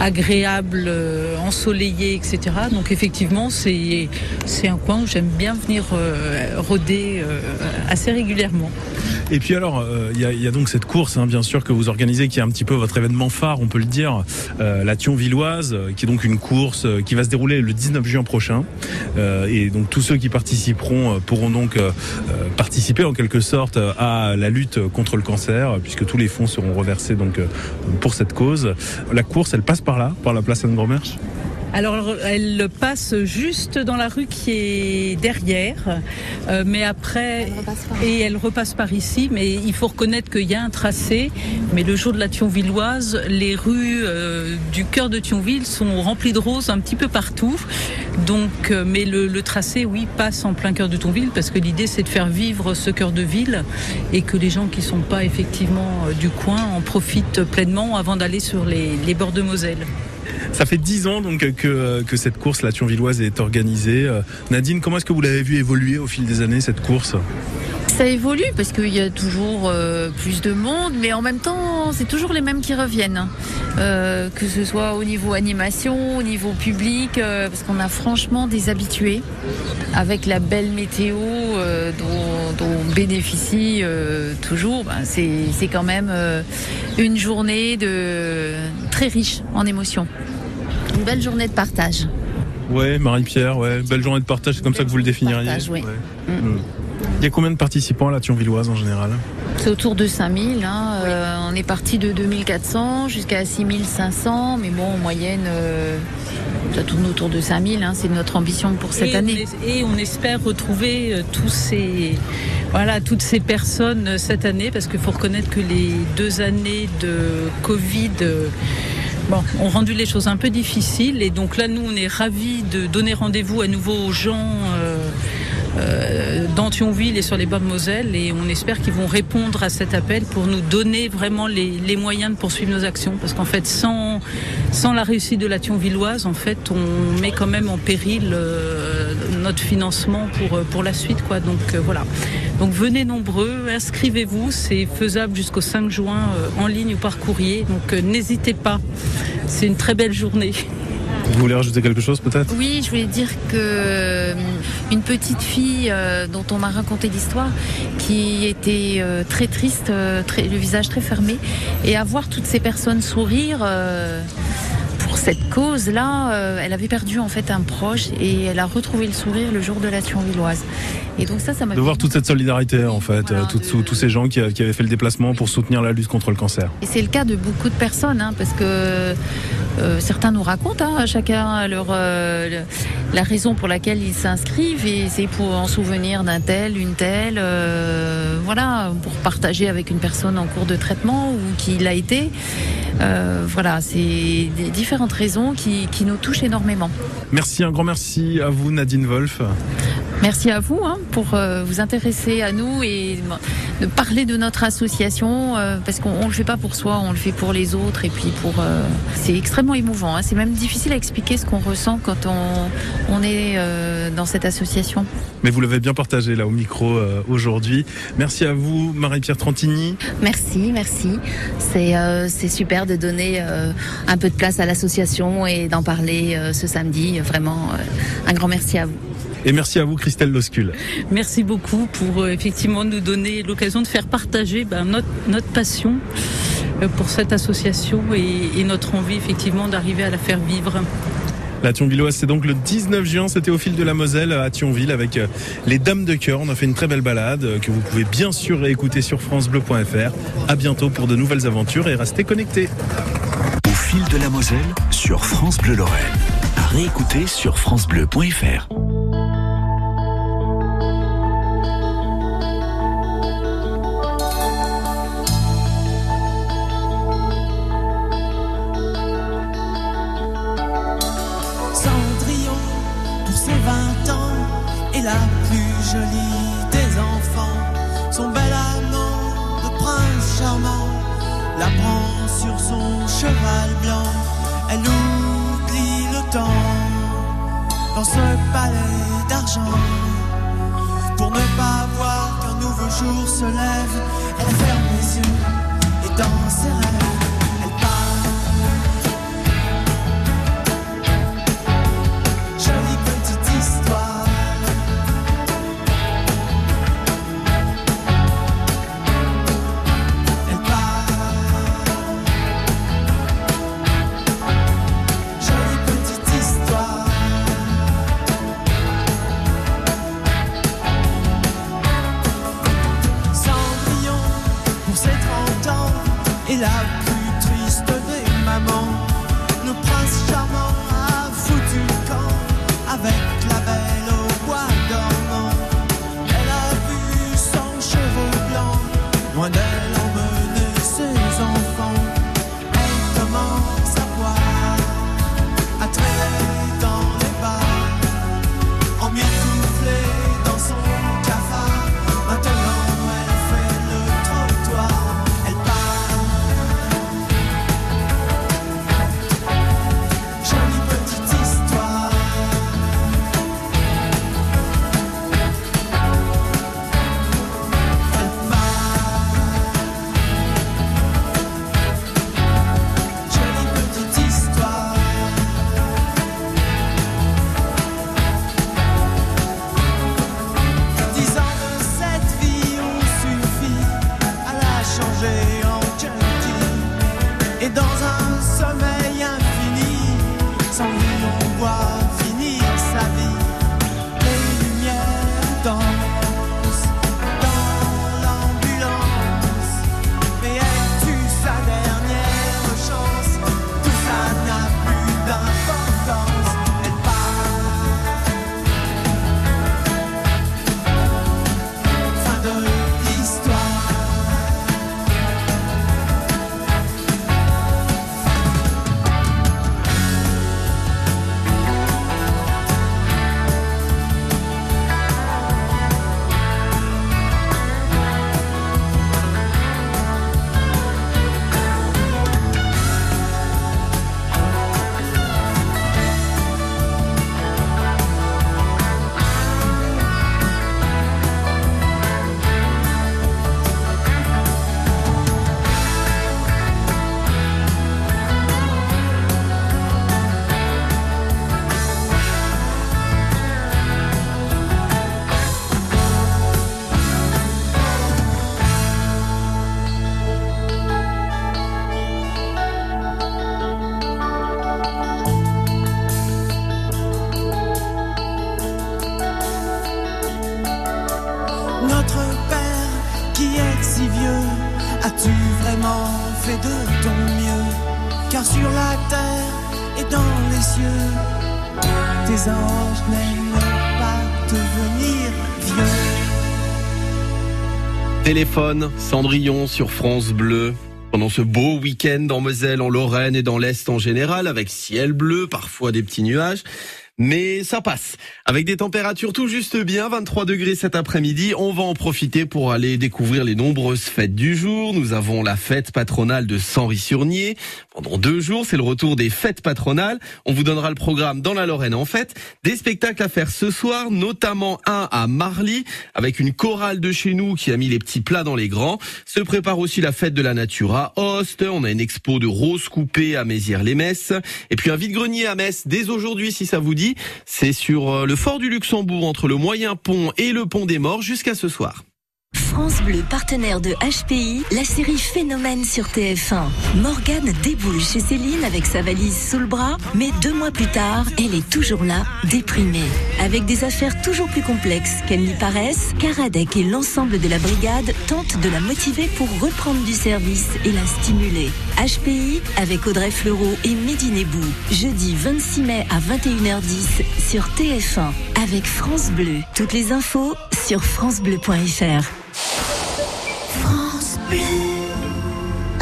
agréables, euh, ensoleillées, etc. Donc effectivement, c'est un coin où j'aime bien venir euh, rôder euh, assez régulièrement. Et puis alors, euh, il y, a, il y a donc cette course, hein, bien sûr, que vous organisez, qui est un petit peu votre événement phare, on peut le dire, euh, la Thionvilloise, qui est donc une course qui va se dérouler le 19 juin prochain. Euh, et donc tous ceux qui participeront euh, pourront donc euh, participer en quelque sorte à la lutte contre le cancer, puisque tous les fonds seront reversés donc pour cette cause. La course, elle passe par là, par la place Anne-Gromerche Alors, elle passe juste dans la rue qui est derrière, euh, mais après, et elle repasse par ici. Mais il faut reconnaître qu'il y a un tracé. Mais le jour de la Thionvilloise, les rues euh, du cœur de Thionville sont remplies de roses un petit peu partout. Donc, euh, mais le, le tracé, oui, passe en plein cœur de Thionville parce que l'idée, c'est de faire vivre ce cœur de ville et que les gens qui sont pas effectivement du coin en profitent pleinement avant d'aller sur les, les bords de Moselle. Ça fait dix ans donc que, cette course, la Thionvilloise, est organisée. Euh, Nadine, comment est-ce que vous l'avez vu évoluer au fil des années, cette course? Ça évolue parce qu'il y a toujours euh, plus de monde, mais en même temps, c'est toujours les mêmes qui reviennent. Euh, que ce soit au niveau animation, au niveau public, parce qu'on a franchement des habitués avec la belle météo dont, on bénéficie toujours. ben, c'est quand même une journée très riche en émotions. Une belle journée de partage. Ouais, Marie-Pierre, ouais, belle journée de partage, c'est comme ça que vous le définiriez. partage, oui. Ouais. Mm. Il y a combien de participants à la Thionvilloise en général? C'est autour de 5000. Hein. Euh, on est parti de 2400 jusqu'à 6500, mais bon, en moyenne, euh, ça tourne autour de 5000. Hein. C'est notre ambition pour cette et année. On et on espère retrouver euh, tous ces, voilà, toutes ces personnes euh, cette année, parce qu'il faut reconnaître que les deux années de Covid euh, bon, ont rendu les choses un peu difficiles. Et donc là, nous, on est ravis de donner rendez-vous à nouveau aux gens. euh, euh, dans Thionville et sur les bords de Moselle et on espère qu'ils vont répondre à cet appel pour nous donner vraiment les, les moyens de poursuivre nos actions parce qu'en fait sans, sans la réussite de la Thionvilloise en fait on met quand même en péril euh, notre financement pour, euh, pour la suite quoi. Donc euh, voilà. Donc venez nombreux inscrivez-vous. C'est faisable jusqu'au 5 juin euh, en ligne ou par courrier. Donc euh, n'hésitez pas. C'est une très belle journée. Vous voulez rajouter quelque chose peut-être? Oui, je voulais dire que une petite fille euh, dont on m'a raconté l'histoire, qui était euh, très triste, euh, très, le visage très fermé, et à voir toutes ces personnes sourire. Pour cette cause-là, euh, elle avait perdu en fait un proche et elle a retrouvé le sourire le jour de la Thionvilloise. Et donc ça, ça m'a De voir toute cette solidarité en fait, euh, tous- ces gens qui, qui avaient fait le déplacement pour soutenir la lutte contre le cancer. Et c'est le cas de beaucoup de personnes, hein, parce que euh, certains nous racontent, hein, chacun leur, euh, le- la raison pour laquelle ils s'inscrivent, et c'est pour en souvenir d'un tel, une telle, euh, voilà, pour partager avec une personne en cours de traitement ou qui l'a été. Euh, voilà, c'est des différentes raisons qui, qui nous touchent énormément. Merci, un grand merci à vous Nadine Wolf. Merci à vous hein, pour euh, vous intéresser à nous et de parler de notre association euh, parce qu'on on le fait pas pour soi, on le fait pour les autres et puis pour. euh, c'est extrêmement émouvant. hein. C'est même difficile à expliquer ce qu'on ressent quand on, on est euh, dans cette association. Mais vous l'avez bien partagé là au micro euh, aujourd'hui. Merci à vous Marie-Pierre Trantini. Merci, merci. C'est euh, c'est super de donner euh, un peu de place à l'association et d'en parler euh, ce samedi. Vraiment, euh, un grand merci à vous. Et merci à vous Christelle Loscul. Merci beaucoup pour euh, effectivement nous donner l'occasion de faire partager ben, notre, notre passion euh, pour cette association et, et notre envie effectivement d'arriver à la faire vivre. La Thionvilloise, c'est donc le 19 juin, c'était au fil de la Moselle à Thionville avec euh, les Dames de Cœur. On a fait une très belle balade que vous pouvez bien sûr réécouter sur francebleu.fr. À bientôt pour de nouvelles aventures et restez connectés. Au fil de la Moselle sur France Bleu Lorraine. À réécouter sur francebleu.fr. Elle oublie le temps dans ce palais d'argent. Pour ne pas voir qu'un nouveau jour se lève, elle ferme les yeux et dans ses rêves, Cendrillon sur France Bleu. Pendant ce beau week-end en Moselle, en Lorraine et dans l'Est en général, avec ciel bleu, parfois des petits nuages. Mais ça passe. Avec des températures tout juste bien, 23 degrés cet après-midi, on va en profiter pour aller découvrir les nombreuses fêtes du jour. Nous avons la fête patronale de Senry-sur-Nier. Pendant deux jours, c'est le retour des fêtes patronales. On vous donnera le programme dans la Lorraine en fait. Des spectacles à faire ce soir, notamment un à Marly, avec une chorale de chez nous qui a mis les petits plats dans les grands. Se prépare aussi la fête de la nature à Host. On a une expo de roses coupées à Mézières-les-Messes. Et puis un vide-grenier à Metz dès aujourd'hui si ça vous dit. C'est sur euh, le fort du Luxembourg entre le Moyen Pont et le Pont des Morts jusqu'à ce soir. France Bleu, partenaire de HPI, la série Phénomène sur TF1. Morgane déboule chez Céline avec sa valise sous le bras, mais deux mois plus tard, elle est toujours là, déprimée. Avec des affaires toujours plus complexes qu'elles n'y paraissent, Karadec et l'ensemble de la brigade tentent de la motiver pour reprendre du service et la stimuler. HPI avec Audrey Fleurot et Mehdi Nebou. Jeudi 26 mai à 21h10 sur TF1 avec France Bleu. Toutes les infos sur francebleu.fr. France Bleu.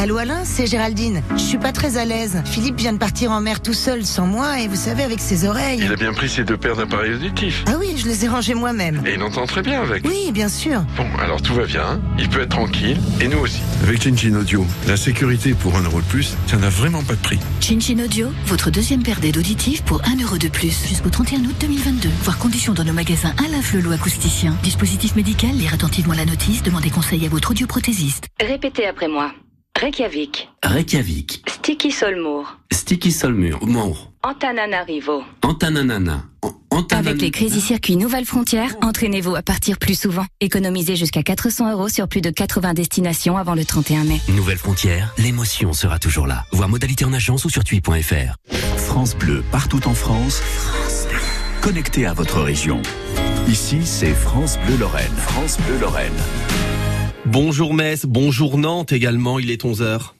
Allô Alain, c'est Géraldine. Je suis pas très à l'aise. Philippe vient de partir en mer tout seul sans moi et vous savez avec ses oreilles. Il a bien pris ses deux paires d'appareils auditifs. Ah oui, je les ai rangés moi-même. Et il entend très bien avec. Oui, bien sûr. Bon, alors tout va bien. Il peut être tranquille. Et nous aussi. Avec Chinchin Audio, la sécurité pour un euro de plus, ça n'a vraiment pas de prix. Chinchin Audio, votre deuxième paire d'aides auditives pour 1 euro de plus jusqu'au 31 août 2022. Voir conditions dans nos magasins Alain Flelou acousticien. Dispositif médical, lire attentivement la notice, demandez conseil à votre audioprothésiste. Répétez après moi. Reykjavik. Reykjavik. Sticky Solmour. Sticky Solmur. Mour. Antananarivo. Antananana. Avec les Crazy Circuits Nouvelle Frontière, entraînez-vous à partir plus souvent. Économisez jusqu'à 400 euros sur plus de 80 destinations avant le 31 mai. Nouvelle frontière, l'émotion sera toujours là. Voir modalité en agence ou sur tui.fr. France Bleu, partout en France. Connecté à votre région. Ici, c'est France Bleu Lorraine. France Bleu Lorraine. Bonjour Metz, bonjour Nantes également, il est 11h.